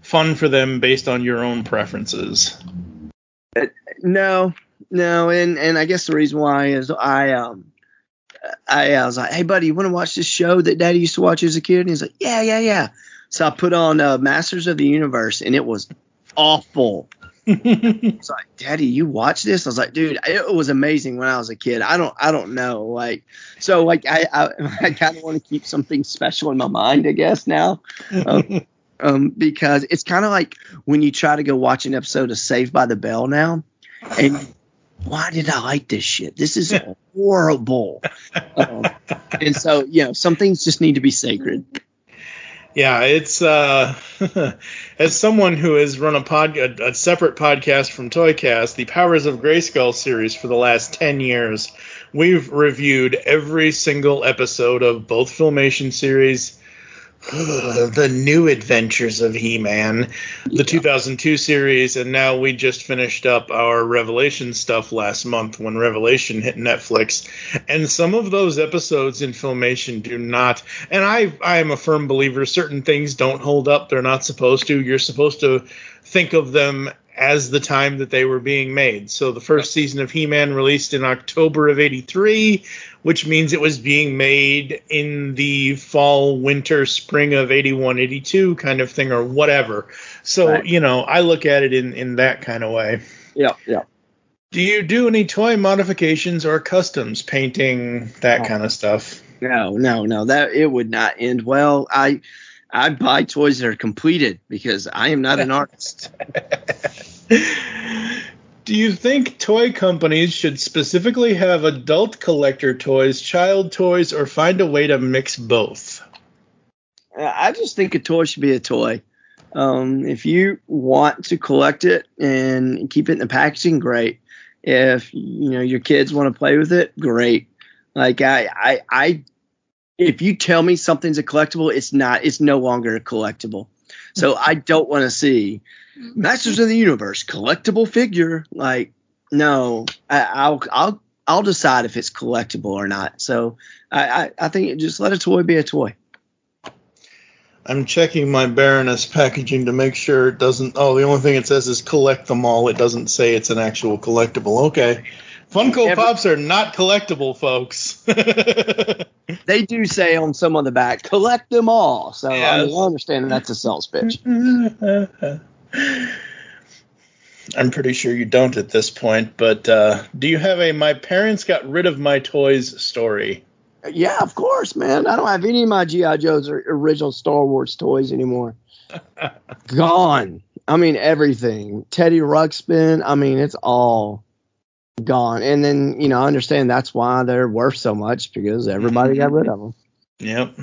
fun for them based on your own preferences? No, no, and and I guess the reason why is I um I, I was like, hey buddy, you want to watch this show that Daddy used to watch as a kid? And he's like, yeah, yeah, yeah. So I put on uh, Masters of the Universe, and it was awful. [LAUGHS] It's like, Daddy, you watch this? I was like, dude, it was amazing when I was a kid. I don't, I don't know, like, so like I, I, [LAUGHS] I kind of want to keep something special in my mind, I guess now, um, [LAUGHS] um, because it's kind of like when you try to go watch an episode of Saved by the Bell now, and why did I like this shit? This is horrible. Um, and so, you know, some things just need to be sacred. Yeah, it's uh, [LAUGHS] as someone who has run a pod a, a separate podcast from Toycast, the Powers of Grayskull series for the last ten years. We've reviewed every single episode of both Filmation series, the New Adventures of He-Man, the 2002 series, and now we just finished up our Revelation stuff last month when Revelation hit Netflix. And some of those episodes in Filmation do not. And I I am a firm believer certain things don't hold up. They're not supposed to. You're supposed to think of them as the time that they were being made. So the first season of He-Man released in October of 83, which means it was being made in the fall, winter, spring of 81, 82 kind of thing or whatever. So, Right. you know, I look at it in in that kind of way. Yeah, yeah. Do you do any toy modifications or customs, painting, that kind of stuff? No, no, no. That it would not end well. I I buy toys that are completed because I am not an [LAUGHS] artist. [LAUGHS] Do you think toy companies should specifically have adult collector toys, child toys, or find a way to mix both? I just think a toy should be a toy. Um, if you want to collect it and keep it in the packaging, great. If you know your kids want to play with it, great. Like I, I, I, if you tell me something's a collectible, it's not. It's no longer a collectible. So I don't want to see Mm-hmm. Masters of the Universe collectible figure. Like no, I, I'll, I'll, I'll decide if it's collectible or not. So I, I, I think just let a toy be a toy. I'm checking my Baroness packaging to make sure it doesn't. Oh, the only thing it says is collect them all. It doesn't say it's an actual collectible. Okay. Funko Every- Pops are not collectible, folks. [LAUGHS] they do say on some on the back, collect them all. So I, Yes. mean, I understand that's a sales pitch. [LAUGHS] I'm pretty sure you don't at this point, but uh, do you have a my parents got rid of my toys story? yeah, of course, man. I don't have any of my GI Joes or original Star Wars toys anymore. [LAUGHS] gone. I mean everything. Teddy Ruxpin. I mean it's all gone. And then you know I understand that's why they're worth so much because everybody got rid of them. Yep.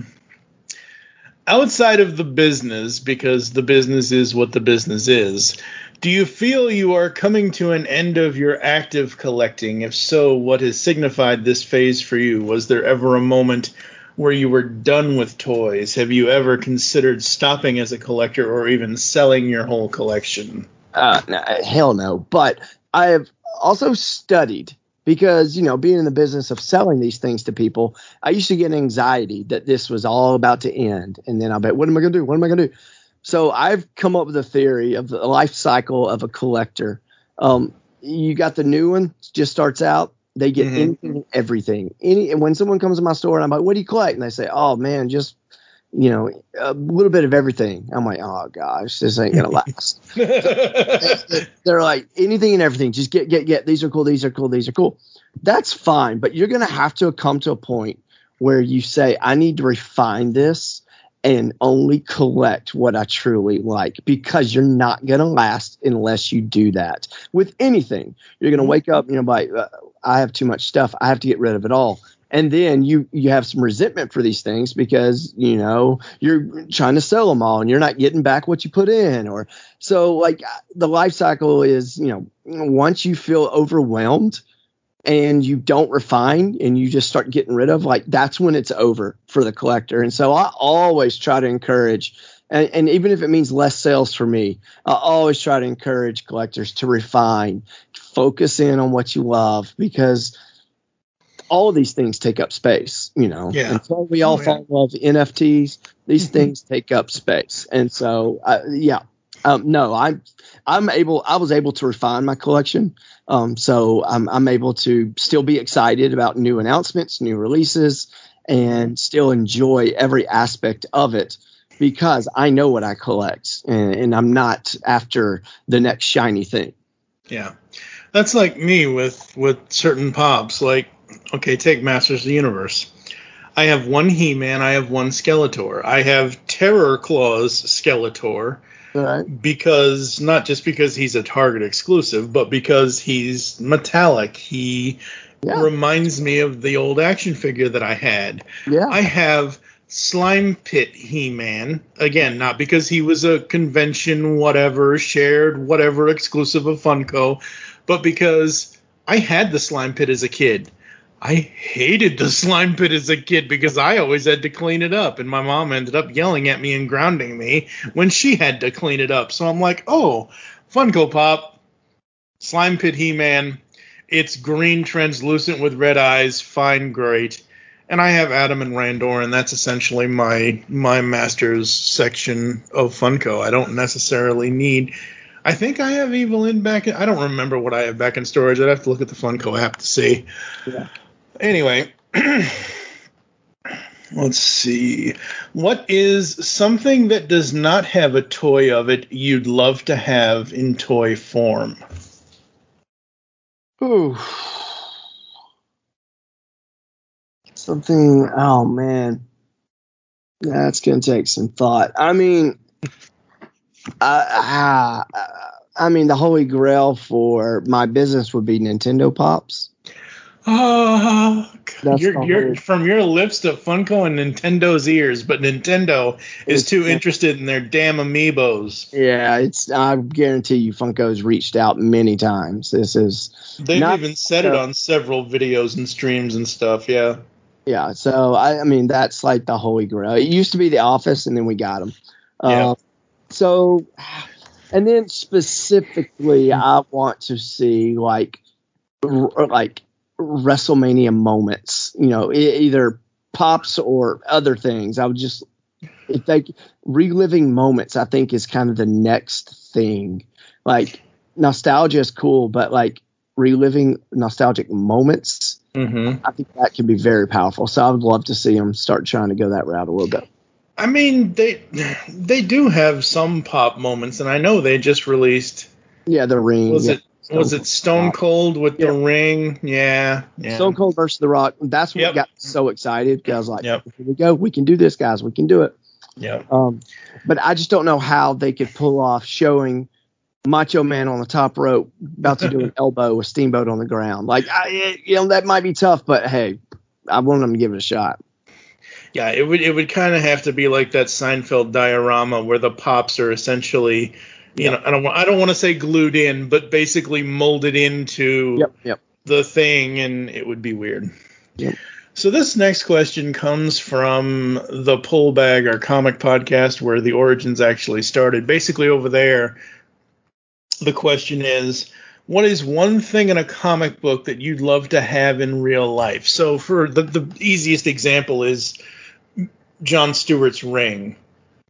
Outside of the business, because the business is what the business is, do you feel you are coming to an end of your active collecting? If so, what has signified this phase for you? Was there ever a moment where you were done with toys? Have you ever considered stopping as a collector or even selling your whole collection? Uh, hell no. But I have also studied because you know being in the business of selling these things to people, I used to get anxiety that this was all about to end, and then i'll bet, what am I going to do? What am I going to do? So I've come up with a theory of the life cycle of a collector. Um, you got the new one, just starts out, They get Mhm. anything everything. Any and when someone comes to my store and I'm like, "What do you collect?" and they say, "Oh man, just you know, a little bit of everything." I'm like, "Oh gosh, this ain't gonna last." [LAUGHS] [LAUGHS] They're like anything and everything. Just get, get, get. These are cool. These are cool. These are cool. That's fine, but you're gonna have to come to a point where you say, "I need to refine this." And only collect what I truly like because you're not to last unless you do that. With anything, you're going to wake up, you know, like, uh, I have too much stuff. I have to get rid of it all. And then you you have some resentment for these things because you know you're trying to sell them all and you're not getting back what you put in or so like uh, the life cycle is you know once you feel overwhelmed and you don't refine and you just start getting rid of like that's when it's over for the collector. And so i always try to encourage and, and even if it means less sales for me i always try to encourage collectors to refine focus in on what you love because all of these things take up space you know. Yeah. until we all Oh, yeah. fall in love with nfts these things take up space. And so uh, yeah. Um, no i'm i'm able i was able to refine my collection. Um, so I'm, I'm able to still be excited about new announcements new releases and still enjoy every aspect of it because i know what i collect and, and i'm not after the next shiny thing. Yeah, that's like me with with certain pops. Like, okay, take Masters of the Universe. I have one He-Man. I have one Skeletor. I have Terror Claws Skeletor right because not just because he's a Target exclusive, but because he's metallic. He Yeah. reminds me of the old action figure that I had. yeah I have Slime Pit He Man. Again, not because he was a convention, whatever, shared, whatever, exclusive of Funko, but because I had the Slime Pit as a kid. I hated the Slime Pit as a kid because I always had to clean it up, and my mom ended up yelling at me and grounding me when she had to clean it up. So I'm like, oh, Funko Pop, Slime Pit He Man. It's green, translucent with red eyes. Fine, great and I have Adam and Randor, and that's essentially my my masters section of Funko. I don't necessarily need. I think I have back. In, I don't remember what I have back in storage. I'd have to look at the Funko app to see. Yeah. Anyway, [CLEARS THROAT] let's see. What is something that does not have a toy of it you'd love to have in toy form? Ooh. Something. Oh man, that's gonna take some thought. I mean, I, I, I mean, the holy grail for my business would be Nintendo Pops. Oh, That's you're, you're from your lips to Funko and Nintendo's ears, but Nintendo is It's- too interested in their damn amiibos. Yeah, it's. I guarantee you, Funko's reached out many times. This is. They've Not- even said it on several videos and streams and stuff. Yeah. Yeah, so I, I mean that's like the holy grail. It used to be the office, and then we got them. Yeah. Uh, so, and then specifically, I want to see like, like WrestleMania moments. You know, either pops or other things. I would just if they reliving moments. I think is kind of the next thing. Like nostalgia is cool, but like reliving nostalgic moments. Mm-hmm. I think that can be very powerful. So I would love to see them start trying to go that route a little bit. I mean, they they do have some pop moments, and I know they just released. Yeah, the ring. Was yeah. it was it Stone Cold with the ring? Yeah. Yeah. Stone Cold versus The Rock. That's what Yep. got so excited because I was like, Yep. here we go. We can do this, guys. We can do it. Yeah. Um, but I just don't know how they could pull off showing Macho Man on the top rope about to do an [LAUGHS] elbow with Steamboat on the ground. Like, I, you know, that might be tough, but hey, I want them to give it a shot. Yeah, it would it would kind of have to be like that Seinfeld diorama where the pops are essentially, you know, I don't want I don't want to say glued in, but basically molded into Yep, yep. the thing, and it would be weird. Yep. So this next question comes from the Pull Bag, our comic podcast, where the origins actually started. Basically, over there, the question is, what is one thing in a comic book that you'd love to have in real life? So, for the the easiest example is John Stewart's ring.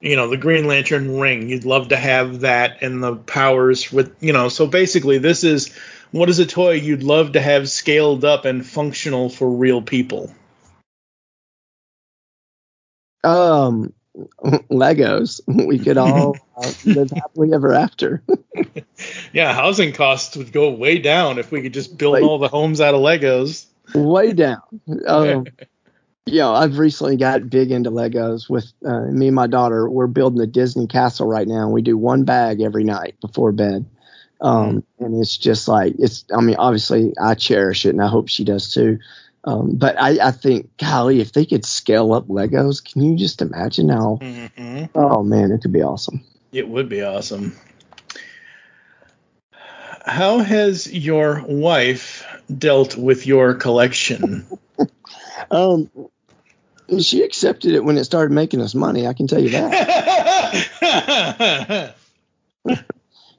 You know, the Green Lantern ring. You'd love to have that and the powers with, you know, so basically this is what is a toy you'd love to have scaled up and functional for real people? Um, [LAUGHS] Legos. [LAUGHS] We could all [LAUGHS] uh, live happily ever after. Yeah, housing costs would go way down if we could just build Way- all the homes out of Legos. Way down. Um, you know, I've recently got big into Legos with uh, me and my daughter. We're building a Disney castle right now, and we do one bag every night before bed. Um, and it's just like it's. I mean, obviously, I cherish it, and I hope she does too. Um, but I, I think, golly, if they could scale up Legos, can you just imagine how? Mhm. Oh man, it could be awesome. It would be awesome. How has your wife dealt with your collection? [LAUGHS] Um, she accepted it when it started making us money. I can tell you that. [LAUGHS]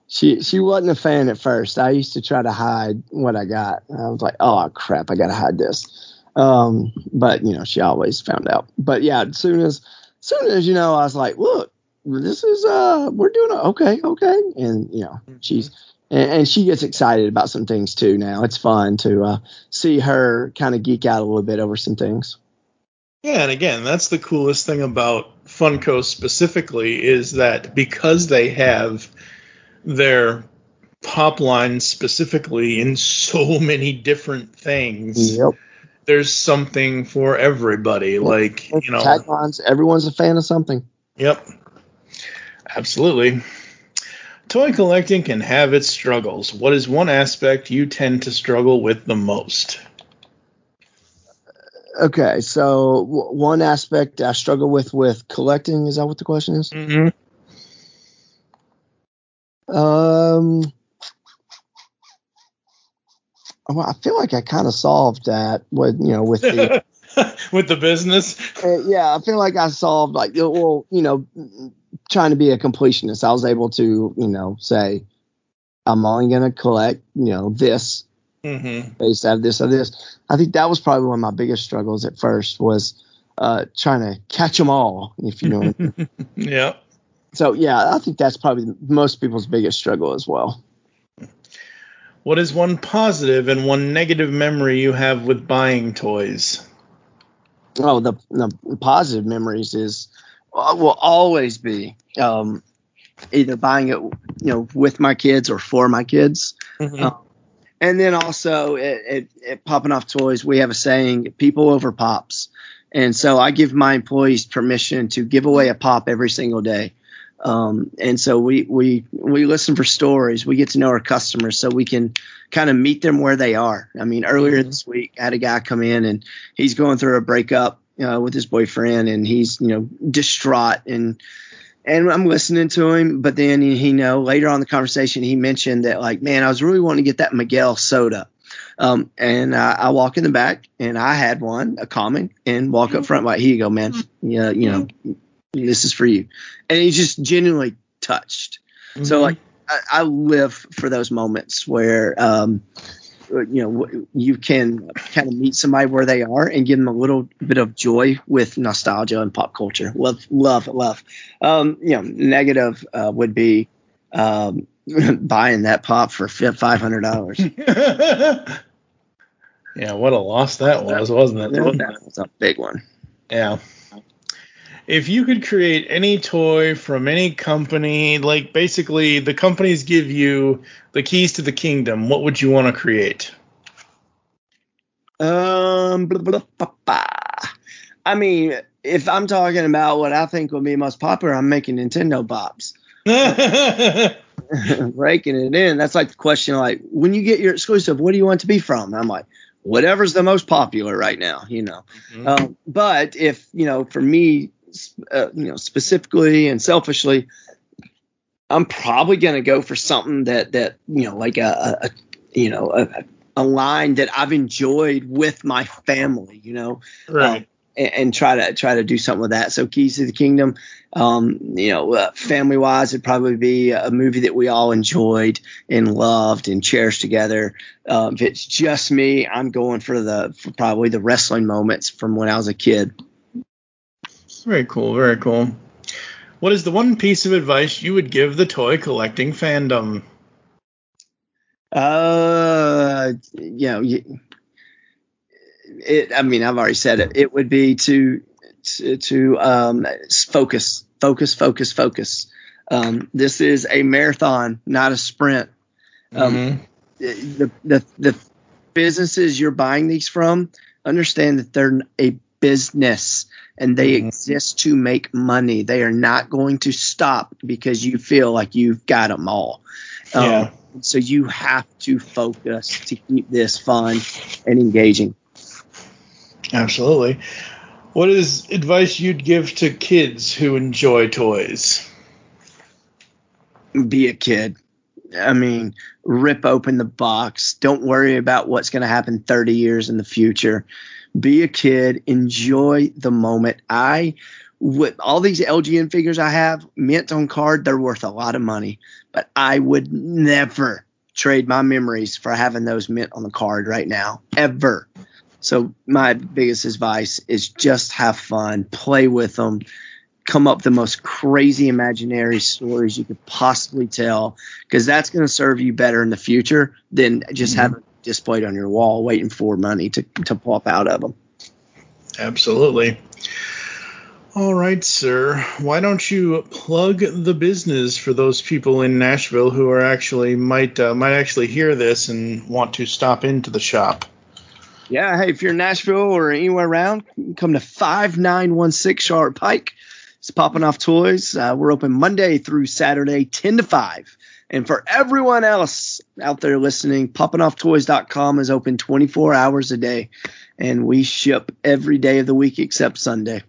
she she wasn't a fan at first. I used to try to hide what I got. I was like, oh crap, I gotta hide this. Um, but you know, she always found out. But yeah, as soon as, soon as you know, I was like, look, this is uh, we're doing it. Okay, okay, and you know, she's and, and she gets excited about some things too. Now it's fun to uh, see her kind of geek out a little bit over some things. Yeah, and again, that's the coolest thing about Funko specifically is that because they have their pop line specifically in so many different things, Yep. there's something for everybody. Like, you know, taglines. Everyone's a fan of something. Yep. Absolutely. Toy collecting can have its struggles. What is one aspect you tend to struggle with the most? Okay, so w- one aspect I struggle with with collecting is that what the question is? Mm-hmm. Um, well, I feel like I kind of solved that with you know with the [LAUGHS] with the business. uh, yeah, I feel like I solved like well you know trying to be a completionist. I was able to you know say I'm only gonna collect you know this Mm-hmm. based out of this or this. I think that was probably one of my biggest struggles at first was uh, trying to catch them all, if you know. what I mean. [LAUGHS] Yeah. so yeah, I think that's probably most people's biggest struggle as well. What is one positive and one negative memory you have with buying toys? Oh, the, the positive memories is uh, will always be um, either buying it, you know, with my kids or for my kids. Mhm. Um, and then also at, at, at Popping Off Toys, we have a saying, people over pops. And so I give my employees permission to give away a pop every single day. Um, and so we, we, we listen for stories. We get to know our customers so we can kind of meet them where they are. I mean, earlier this week, I had a guy come in and he's going through a breakup uh, with his boyfriend and he's, you know, distraught and, and I'm listening to him, but then he, he know later on the conversation he mentioned that like, man, I was really wanting to get that Miguel soda. Um, and I, I walk in the back and I had one, a common, and walk up front like, here you go, man. Yeah, you know, this is for you. And he's just genuinely touched. So like, I, I live for those moments where, um, you know, you can kind of meet somebody where they are and give them a little bit of joy with nostalgia and pop culture. Love, love, love. Um, you know, negative uh, would be um, [LAUGHS] buying that pop for five hundred dollars. [LAUGHS] Yeah, what a loss that was, wasn't it? That was a big one. Yeah. If you could create any toy from any company, like basically the companies give you the keys to the kingdom, what would you want to create? Um, blah, blah, blah, blah. I mean, if I'm talking about what I think would be most popular, I'm making Nintendo Pops. [LAUGHS] Breaking it in. That's like the question, like when you get your exclusive, what do you want it to be from? I'm like, whatever's the most popular right now, you know. Um, but if you know, for me, uh, you know, specifically and selfishly, I'm probably gonna go for something that that you know, like a, a, you know a, a line that I've enjoyed with my family, you know, Right. Um, and, and try to try to do something with that. So Keys to the Kingdom, um, you know, uh, family wise, it'd probably be a movie that we all enjoyed and loved and cherished together. Um, if it's just me, I'm going for the for probably the wrestling moments from when I was a kid. Very cool, very cool. What is the one piece of advice you would give the toy collecting fandom? Uh, you know, it. I mean, I've already said it. It would be to to, to um, focus, focus, focus, focus. Um, this is a marathon, not a sprint. Um, Mhm. the, the the businesses you're buying these from understand that they're a business and they exist to make money. They are not going to stop because you feel like you've got them all. Um, Yeah. So you have to focus to keep this fun and engaging. Absolutely. What is advice you'd give to kids who enjoy toys? Be a kid. I mean, rip open the box. Don't worry about what's going to happen 30 years in the future. Be a kid. Enjoy the moment. I, with all these LJN figures I have, mint on card, they're worth a lot of money. But I would never trade my memories for having those mint on the card right now, ever. So my biggest advice is just have fun, play with them, come up with the most crazy imaginary stories you could possibly tell, because that's going to serve you better in the future than just Mhm. having displayed on your wall waiting for money to, to pop out of them. Absolutely. All right, sir. Why don't you plug the business for those people in Nashville who are actually might uh, might actually hear this and want to stop into the shop? Yeah, hey, if you're in Nashville or anywhere around, come to 5916 Charlotte Pike. It's popping off toys. Uh, we're open Monday through Saturday, 10 to 5. And for everyone else out there listening, poppingofftoys.com is open 24 hours a day. And we ship every day of the week except Sunday.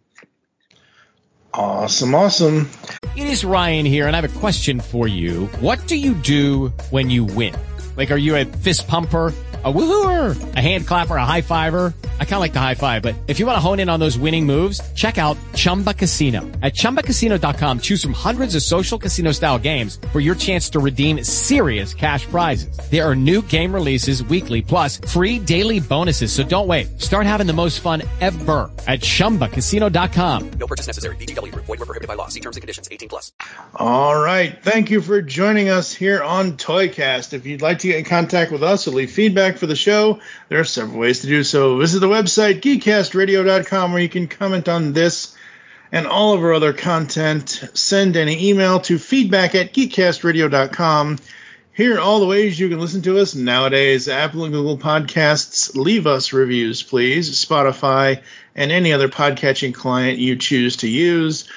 Awesome, awesome. It is Ryan here, and I have a question for you. What do you do when you win? Like, are you a fist pumper? A woohooer, a hand clapper, a high fiver. I kind of like the high five, but if you want to hone in on those winning moves, check out Chumba Casino. At ChumbaCasino.com, choose from hundreds of social casino style games for your chance to redeem serious cash prizes. There are new game releases weekly, plus free daily bonuses. So don't wait. Start having the most fun ever at ChumbaCasino.com. No purchase necessary. VGW Group. Void were prohibited by law. See terms and conditions. 18 plus. All right. Thank you for joining us here on Toycast. If you'd like to get in contact with us or leave feedback for the show, there are several ways to do so. Visit the website, geekcastradio.com, where you can comment on this and all of our other content. Send any email to feedback at geekcastradio.com. Here are all the ways you can listen to us nowadays Apple and Google Podcasts. Leave us reviews, please. Spotify and any other podcatching client you choose to use.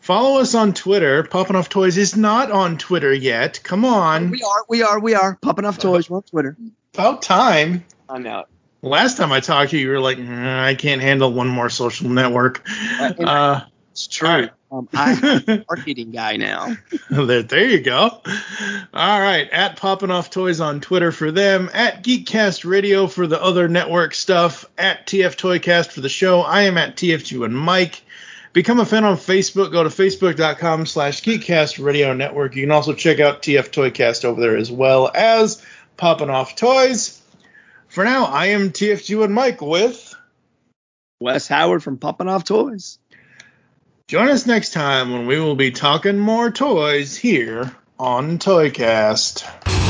Follow us on Twitter. Popping Off Toys is not on Twitter yet. Come on. We are, we are, we are. Popping off toys. We're on Twitter. About time. I'm out. Last time I talked to you, you were like, "Mm, I can't handle one more social network. Uh, It's true. Um, I'm a [LAUGHS] marketing guy now. [LAUGHS] there, there you go. All right, at Popping Off Toys on Twitter for them, at Geekcast Radio for the other network stuff, at TF Toycast for the show. I am at TFG and Mike. Become a fan on Facebook. Go to facebook.com slash Geekcast Radio Network. You can also check out TF Toycast over there as well as Popping Off Toys. For now, I am TFG and Mike with Wes Howard from Popping Off Toys. Join us next time when we will be talking more toys here on Toycast.